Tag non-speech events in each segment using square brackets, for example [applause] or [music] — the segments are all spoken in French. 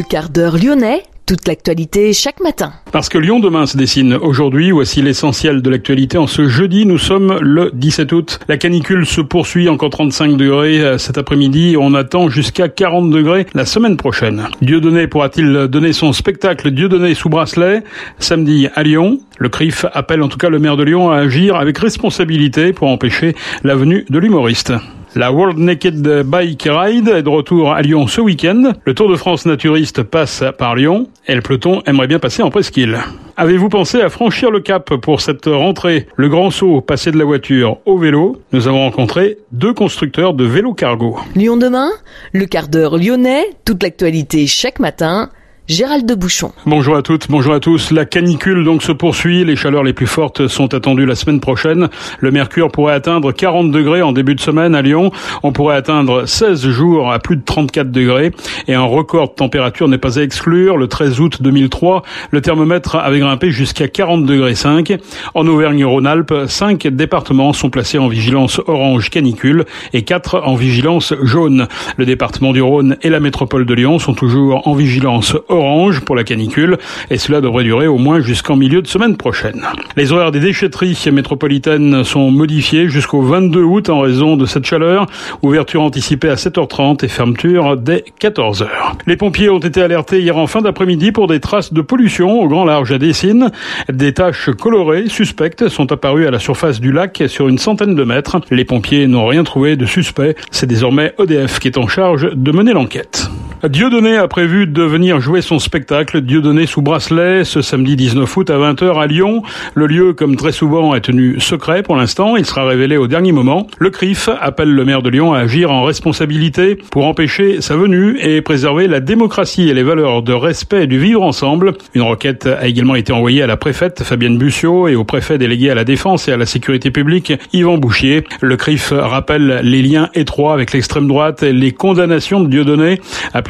le quart d'heure lyonnais, toute l'actualité chaque matin. Parce que Lyon demain se dessine aujourd'hui, voici l'essentiel de l'actualité. En ce jeudi, nous sommes le 17 août. La canicule se poursuit, encore 35 degrés euh, cet après-midi. On attend jusqu'à 40 degrés la semaine prochaine. Dieudonné pourra-t-il donner son spectacle Dieudonné sous bracelet samedi à Lyon? Le CRIF appelle en tout cas le maire de Lyon à agir avec responsabilité pour empêcher la venue de l'humoriste. La World Naked Bike Ride est de retour à Lyon ce week-end. Le Tour de France naturiste passe par Lyon et le peloton aimerait bien passer en presqu'île. Avez-vous pensé à franchir le cap pour cette rentrée? Le grand saut, passer de la voiture au vélo. Nous avons rencontré deux constructeurs de vélos cargo. Lyon demain, le quart d'heure lyonnais, toute l'actualité chaque matin Gérald de Bouchon. Bonjour à toutes, bonjour à tous. La canicule donc se poursuit. Les chaleurs les plus fortes sont attendues la semaine prochaine. Le mercure pourrait atteindre 40 degrés en début de semaine à Lyon. On pourrait atteindre 16 jours à plus de 34 degrés. Et un record de température n'est pas à exclure. Le 13 août 2003, le thermomètre avait grimpé jusqu'à 40 degrés 5. En Auvergne-Rhône-Alpes, 5 départements sont placés en vigilance orange canicule et 4 en vigilance jaune. Le département du Rhône et la métropole de Lyon sont toujours en vigilance orange orange pour la canicule et cela devrait durer au moins jusqu'en milieu de semaine prochaine. Les horaires des déchetteries métropolitaines sont modifiés jusqu'au 22 août en raison de cette chaleur. Ouverture anticipée à 7h30 et fermeture dès 14h. Les pompiers ont été alertés hier en fin d'après-midi pour des traces de pollution au grand large à Dessines. Des taches colorées suspectes sont apparues à la surface du lac sur une centaine de mètres. Les pompiers n'ont rien trouvé de suspect. C'est désormais EDF qui est en charge de mener l'enquête. Dieudonné a prévu de venir jouer son spectacle Dieudonné sous bracelet ce samedi 19 août à 20h à Lyon. Le lieu, comme très souvent, est tenu secret pour l'instant. Il sera révélé au dernier moment. Le CRIF appelle le maire de Lyon à agir en responsabilité pour empêcher sa venue et préserver la démocratie et les valeurs de respect et du vivre ensemble. Une requête a également été envoyée à la préfète Fabienne Bussiot et au préfet délégué à la défense et à la sécurité publique Yvan Bouchier. Le CRIF rappelle les liens étroits avec l'extrême droite et les condamnations de Dieudonné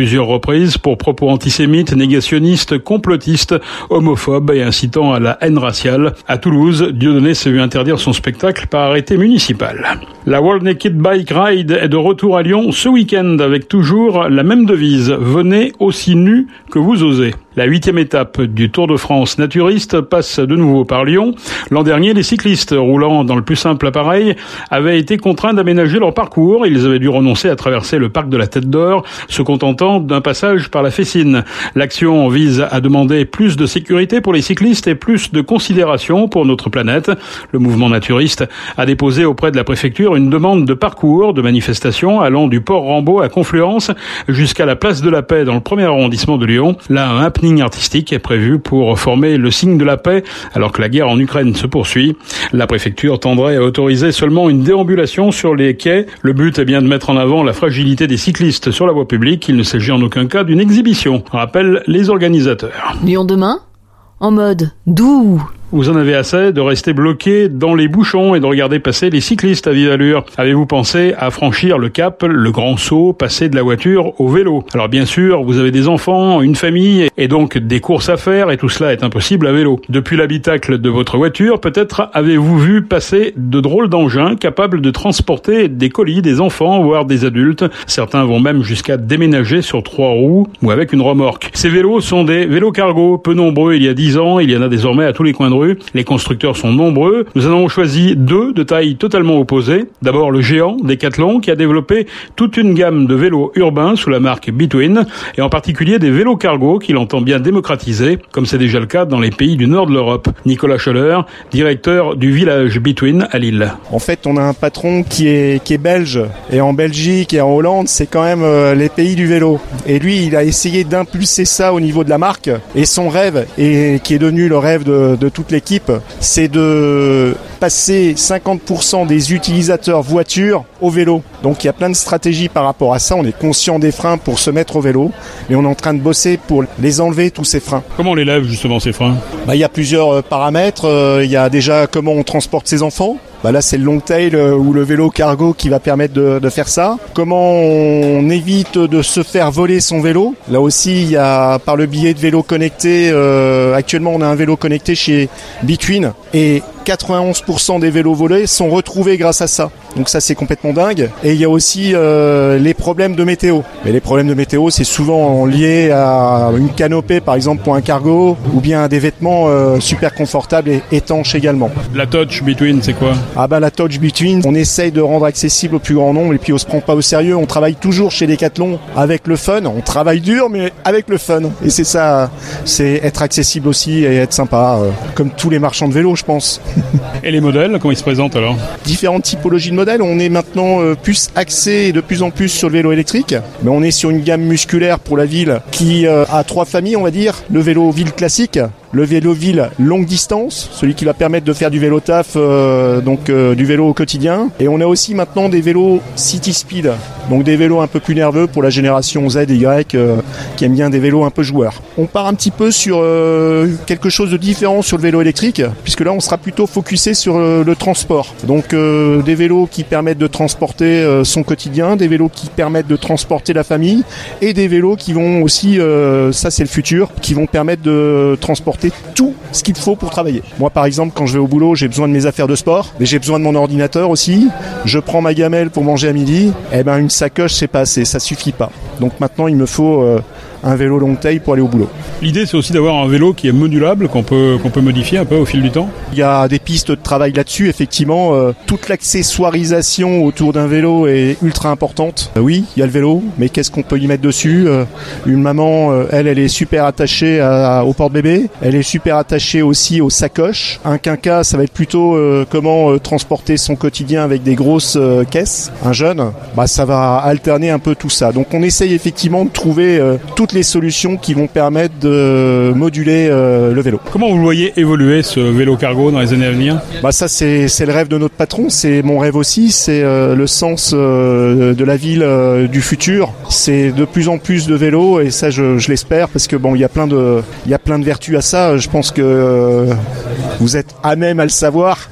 plusieurs reprises pour propos antisémites, négationnistes, complotistes, homophobes et incitant à la haine raciale. À Toulouse, Dieudonné s'est vu interdire son spectacle par arrêté municipal. La World Naked Bike Ride est de retour à Lyon ce week-end avec toujours la même devise. Venez aussi nu que vous osez. La huitième étape du Tour de France naturiste passe de nouveau par Lyon. L'an dernier, les cyclistes roulant dans le plus simple appareil avaient été contraints d'aménager leur parcours. Ils avaient dû renoncer à traverser le parc de la Tête d'Or, se contentant d'un passage par la Fessine. L'action vise à demander plus de sécurité pour les cyclistes et plus de considération pour notre planète. Le mouvement naturiste a déposé auprès de la préfecture une demande de parcours de manifestation allant du port Rambaud à Confluence jusqu'à la place de la Paix dans le premier arrondissement de Lyon. Là, artistique est prévu pour former le signe de la paix alors que la guerre en Ukraine se poursuit. La préfecture tendrait à autoriser seulement une déambulation sur les quais. Le but est bien de mettre en avant la fragilité des cyclistes sur la voie publique. Il ne s'agit en aucun cas d'une exhibition, rappellent les organisateurs. Lyon demain? En mode doux vous en avez assez de rester bloqué dans les bouchons et de regarder passer les cyclistes à vive allure. Avez-vous pensé à franchir le cap, le grand saut, passer de la voiture au vélo? Alors bien sûr, vous avez des enfants, une famille et donc des courses à faire et tout cela est impossible à vélo. Depuis l'habitacle de votre voiture, peut-être avez-vous vu passer de drôles d'engins capables de transporter des colis, des enfants, voire des adultes. Certains vont même jusqu'à déménager sur trois roues ou avec une remorque. Ces vélos sont des vélos cargo, peu nombreux il y a dix ans, il y en a désormais à tous les coins de les constructeurs sont nombreux. Nous en avons choisi deux de taille totalement opposée. D'abord le géant Decathlon qui a développé toute une gamme de vélos urbains sous la marque Between et en particulier des vélos cargo qu'il entend bien démocratiser comme c'est déjà le cas dans les pays du nord de l'Europe. Nicolas Scholler, directeur du village Between à Lille. En fait, on a un patron qui est, qui est belge et en Belgique et en Hollande, c'est quand même euh, les pays du vélo. Et lui, il a essayé d'impulser ça au niveau de la marque et son rêve, et qui est devenu le rêve de, de l'équipe, c'est de passer 50% des utilisateurs voitures au vélo. Donc il y a plein de stratégies par rapport à ça. On est conscient des freins pour se mettre au vélo, mais on est en train de bosser pour les enlever tous ces freins. Comment on les lève justement ces freins? Bah, Il y a plusieurs euh, paramètres. Euh, il y a déjà comment on transporte ses enfants. Bah là, c'est le long tail euh, ou le vélo cargo qui va permettre de, faire ça. Comment on évite de se faire voler son vélo? Là aussi, il y a par le biais de vélo connecté. actuellement, on a un vélo connecté chez Between et 91% des vélos volés sont retrouvés grâce à ça. Donc ça c'est complètement dingue. Et il y a aussi les problèmes de météo. Mais les problèmes de météo c'est souvent lié à une canopée par exemple pour un cargo ou bien à des vêtements super confortables et étanches également. La touch between c'est quoi? Ah bah la touch between, on essaye de rendre accessible au plus grand nombre et puis on se prend pas au sérieux. On travaille toujours chez Decathlon avec le fun. On travaille dur mais avec le fun. Et c'est ça, c'est être accessible aussi et être sympa, euh, comme tous les marchands de vélo, je pense. [laughs] et les modèles, comment ils se présentent alors Différentes typologies de modèles. On est maintenant euh, plus axé de plus en plus sur le vélo électrique, mais on est sur une gamme musculaire pour la ville qui euh, a trois familles, on va dire. Le vélo ville classique, le vélo ville longue distance, celui qui va permettre de faire du vélo taf, euh, donc euh, du vélo au quotidien. Et on a aussi maintenant des vélos city speed, donc des vélos un peu plus nerveux pour la génération Z et Y euh, qui aime bien des vélos un peu joueurs. On part un petit peu sur quelque chose de différent sur le vélo électrique, puisque là on sera plutôt focusé sur le transport. Donc des vélos qui permettent de transporter son quotidien, des vélos qui permettent de transporter la famille, et des vélos qui vont aussi, ça c'est le futur, qui vont permettre de transporter tout ce qu'il faut pour travailler. Moi, par exemple, quand je vais au boulot, j'ai besoin de mes affaires de sport, mais j'ai besoin de mon ordinateur aussi. Je prends ma gamelle pour manger à midi. Eh ben, une sacoche, c'est pas assez, ça suffit pas. Donc maintenant, il me faut euh, un vélo long taille pour aller au boulot. L'idée, c'est aussi d'avoir un vélo qui est modulable, qu'on peut, qu'on peut modifier un peu au fil du temps. Il y a des pistes de travail là-dessus, effectivement. Euh, toute l'accessoirisation autour d'un vélo est ultra importante. Euh, oui, il y a le vélo, mais qu'est-ce qu'on peut y mettre dessus euh, Une maman, elle, elle est super attachée au porte-bébé. Elle est super attachée aussi aux sacoches. Un quinca, ça va être plutôt comment transporter son quotidien avec des grosses caisses. Un jeune, bah, ça va alterner un peu tout ça. Donc on essaye effectivement de trouver toutes les solutions qui vont permettre de moduler euh, le vélo. Comment vous voyez évoluer ce vélo cargo dans les années à venir? Bah ça c'est le rêve de notre patron, c'est mon rêve aussi, c'est euh, le sens euh, de la ville du futur. C'est de plus en plus de vélos et ça je, je l'espère parce que bon il y a plein de il y a plein de vertus à ça. Je pense que vous êtes à même à le savoir.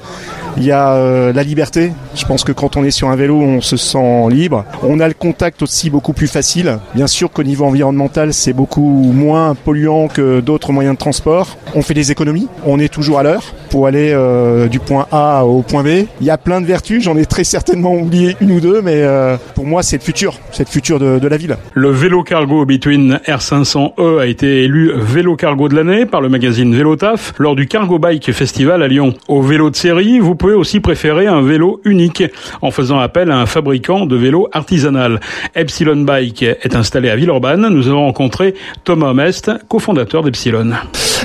Il y a euh, la liberté. Je pense que quand on est sur un vélo, on se sent libre. On a le contact aussi beaucoup plus facile. Bien sûr qu'au niveau environnemental, c'est beaucoup moins polluant que d'autres moyens de transport. On fait des économies. On est toujours à l'heure pour aller euh, du point A au point B. Il y a plein de vertus. J'en ai très certainement oublié une ou deux, mais euh, pour moi, c'est le futur. C'est le futur de, la ville. Le vélo cargo Between R500E a été élu vélo cargo de l'année par le magazine Vélotaf lors du Cargo Bike Festival à Lyon. Au vélo de série, vous pouvez aussi préférer un vélo unique en faisant appel à un fabricant de vélos artisanal. Epsilon Bike est installé à Villeurbanne. Nous avons rencontré Thomas Mest, cofondateur d'Epsilon.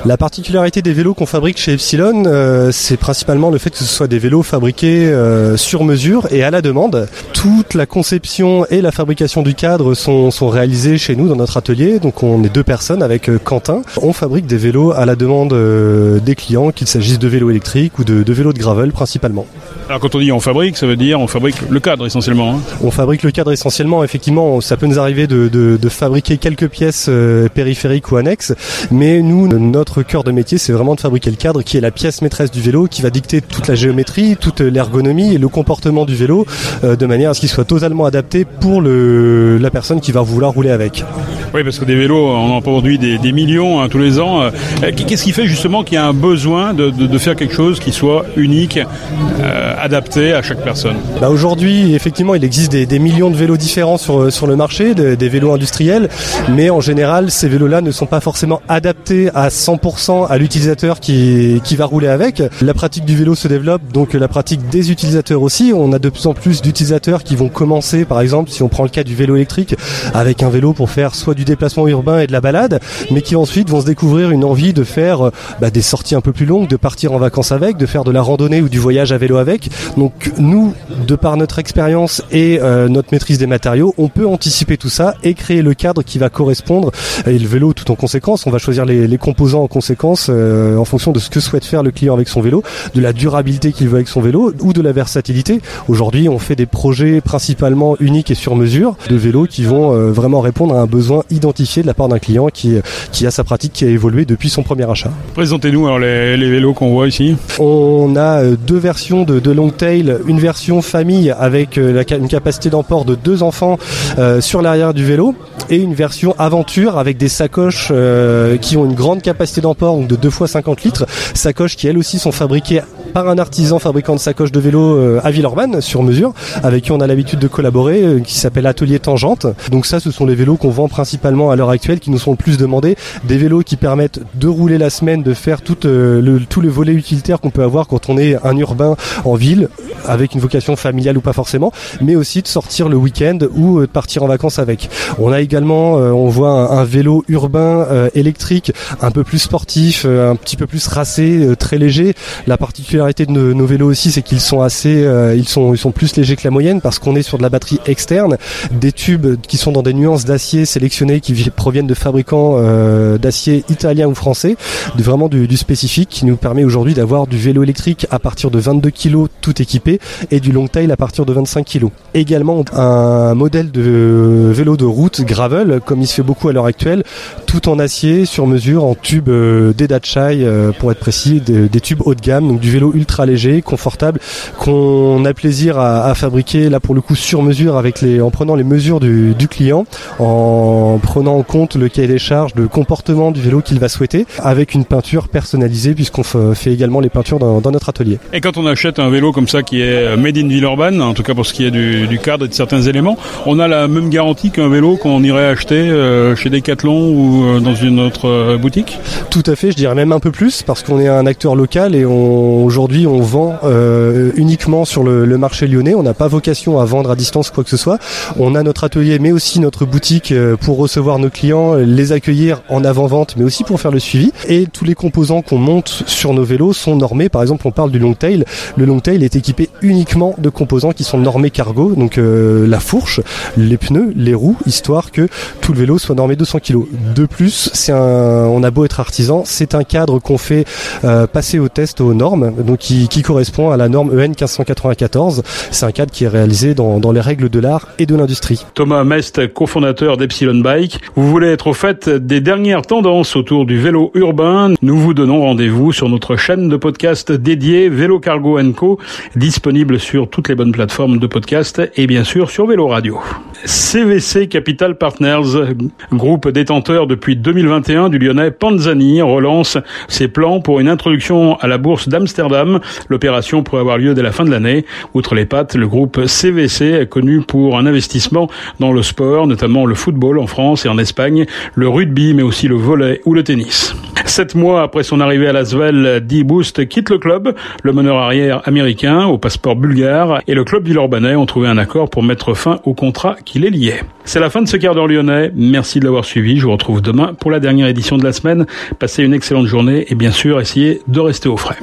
La particularité des vélos qu'on fabrique chez Epsilon, euh, c'est principalement le fait que ce soit des vélos fabriqués euh, sur mesure et à la demande. Toute la conception et la fabrication du cadre sont, sont réalisées chez nous dans notre atelier. Donc on est deux personnes avec euh, Quentin. On fabrique des vélos à la demande des clients, qu'il s'agisse de vélos électriques ou de, vélos de gravel principalement. Alors quand on dit on fabrique, ça veut dire on fabrique le cadre essentiellement. Hein. On fabrique le cadre essentiellement. Effectivement, ça peut nous arriver de, de, de fabriquer quelques pièces périphériques ou annexes, mais nous notre cœur de métier, c'est vraiment de fabriquer le cadre qui est la pièce maîtresse du vélo, qui va dicter toute la géométrie, toute l'ergonomie et le comportement du vélo, euh, de manière à ce qu'il soit totalement adapté pour le, la personne qui va vouloir rouler avec. Oui, parce que des vélos, on en produit des, des millions hein, tous les ans. Euh, qu'est-ce qui fait justement qu'il y a un besoin de, de, de, faire quelque chose qui soit unique, euh, adapté à chaque personne bah Aujourd'hui, effectivement, il existe des, millions de vélos différents sur, sur le marché, des, vélos industriels, mais en général, ces vélos-là ne sont pas forcément adaptés à 100% à l'utilisateur qui, qui va rouler avec. La pratique du vélo se développe, donc la pratique des utilisateurs aussi. On a de plus en plus d'utilisateurs qui vont commencer, par exemple, si on prend le cas du vélo électrique, avec un vélo pour faire soit du déplacement urbain et de la balade, mais qui ensuite vont se découvrir une envie de faire bah, des sorties un peu plus longues, de partir en vacances avec, de faire de la randonnée ou du voyage à vélo avec. Donc nous, de par notre expérience et euh, notre maîtrise des matériaux, on peut anticiper tout ça et créer le cadre qui va correspondre et le vélo tout en conséquence. On va choisir les, les composants en conséquence euh, en fonction de ce que souhaite faire le client avec son vélo, de la durabilité qu'il veut avec son vélo ou de la versatilité. Aujourd'hui, on fait des projets principalement uniques et sur mesure de vélos qui vont euh, vraiment répondre à un besoin identifié de la part d'un client qui, qui a sa pratique qui a évolué depuis son premier achat. Présentez-nous alors les, les vélos qu'on voit ici. On a euh, deux versions de, de long tail, une version famille avec une capacité d'emport de deux enfants sur l'arrière du vélo et une version aventure avec des sacoches qui ont une grande capacité d'emport, donc de 2 fois 50 litres, sacoches qui elles aussi sont fabriquées par un artisan fabricant de sacoches de vélo à Villeurbanne sur mesure, avec qui on a l'habitude de collaborer, qui s'appelle Atelier Tangente. Donc ça, ce sont les vélos qu'on vend principalement à l'heure actuelle, qui nous sont le plus demandés. Des vélos qui permettent de rouler la semaine, de faire tout le, tout le volet utilitaire qu'on peut avoir quand on est un urbain en ville, avec une vocation familiale ou pas forcément, mais aussi de sortir le week-end ou de partir en vacances avec. On a également, on voit un, vélo urbain électrique, un peu plus sportif, un petit peu plus racé, très léger. La particularité de nos, vélos aussi, c'est qu'ils sont assez, plus légers que la moyenne parce qu'on est sur de la batterie externe, des tubes qui sont dans des nuances d'acier sélectionnées qui proviennent de fabricants d'acier italiens ou français, vraiment du, spécifique qui nous permet aujourd'hui d'avoir du vélo électrique à partir de 22 kg tout équipé et du long tail à partir de 25 kg. Également un modèle de vélo de route comme il se fait beaucoup à l'heure actuelle, tout en acier sur mesure en tube euh, d'Edachai euh, pour être précis, des, tubes haut de gamme, donc du vélo ultra léger, confortable qu'on a plaisir à, fabriquer là pour le coup sur mesure avec les en prenant les mesures du, client, en prenant en compte le cahier des charges de comportement du vélo qu'il va souhaiter avec une peinture personnalisée puisqu'on fait également les peintures dans, notre atelier. Et quand on achète un vélo comme ça qui est euh, made in Villeurbanne, en tout cas pour ce qui est du, du cadre et de certains éléments, on a la même garantie qu'un vélo qu'on irait acheter euh, chez Decathlon ou euh, dans une autre boutique? Tout à fait, je dirais même un peu plus parce qu'on est un acteur local et aujourd'hui on vend euh, uniquement sur le, le, marché lyonnais. On n'a pas vocation à vendre à distance quoi que ce soit. On a notre atelier mais aussi notre boutique pour recevoir nos clients, les accueillir en avant-vente mais aussi pour faire le suivi. Et tous les composants qu'on monte sur nos vélos sont normés. Par exemple, on parle du long tail. Le long tail est équipé uniquement de composants qui sont normés cargo, donc euh, la fourche, les pneus, les roues, histoire que tout le vélo soit normé 200 kg. De plus, c'est un, on a beau être artisan, c'est un cadre qu'on fait euh, passer au test aux normes, donc qui, correspond à la norme EN 1594. C'est un cadre qui est réalisé dans, dans les règles de l'art et de l'industrie. Thomas Mest, cofondateur d'Epsilon Bike, vous voulez être au fait des dernières tendances autour du vélo urbain Nous vous donnons rendez-vous sur notre chaîne de podcast dédiée Vélo Cargo Co, disponible sur toutes les bonnes plateformes de podcast et bien sûr sur Vélo Radio. CVC Capital Partners, groupe détenteur depuis 2021 du lyonnais Panzani, relance ses plans pour une introduction à la bourse d'Amsterdam. L'opération pourrait avoir lieu dès la fin de l'année. Outre les pattes, le groupe CVC est connu pour un investissement dans le sport, notamment le football en France et en Espagne, le rugby, mais aussi le volley ou le tennis. Sept mois après son arrivée à Lasvel, D-Boost quitte le club. Le meneur arrière américain au passeport bulgare et le club villeurbanais ont trouvé un accord pour mettre fin au contrat C'est la fin de ce quart d'heure lyonnais. Merci de l'avoir suivi. Je vous retrouve demain pour la dernière édition de la semaine. Passez une excellente journée et bien sûr essayez de rester au frais.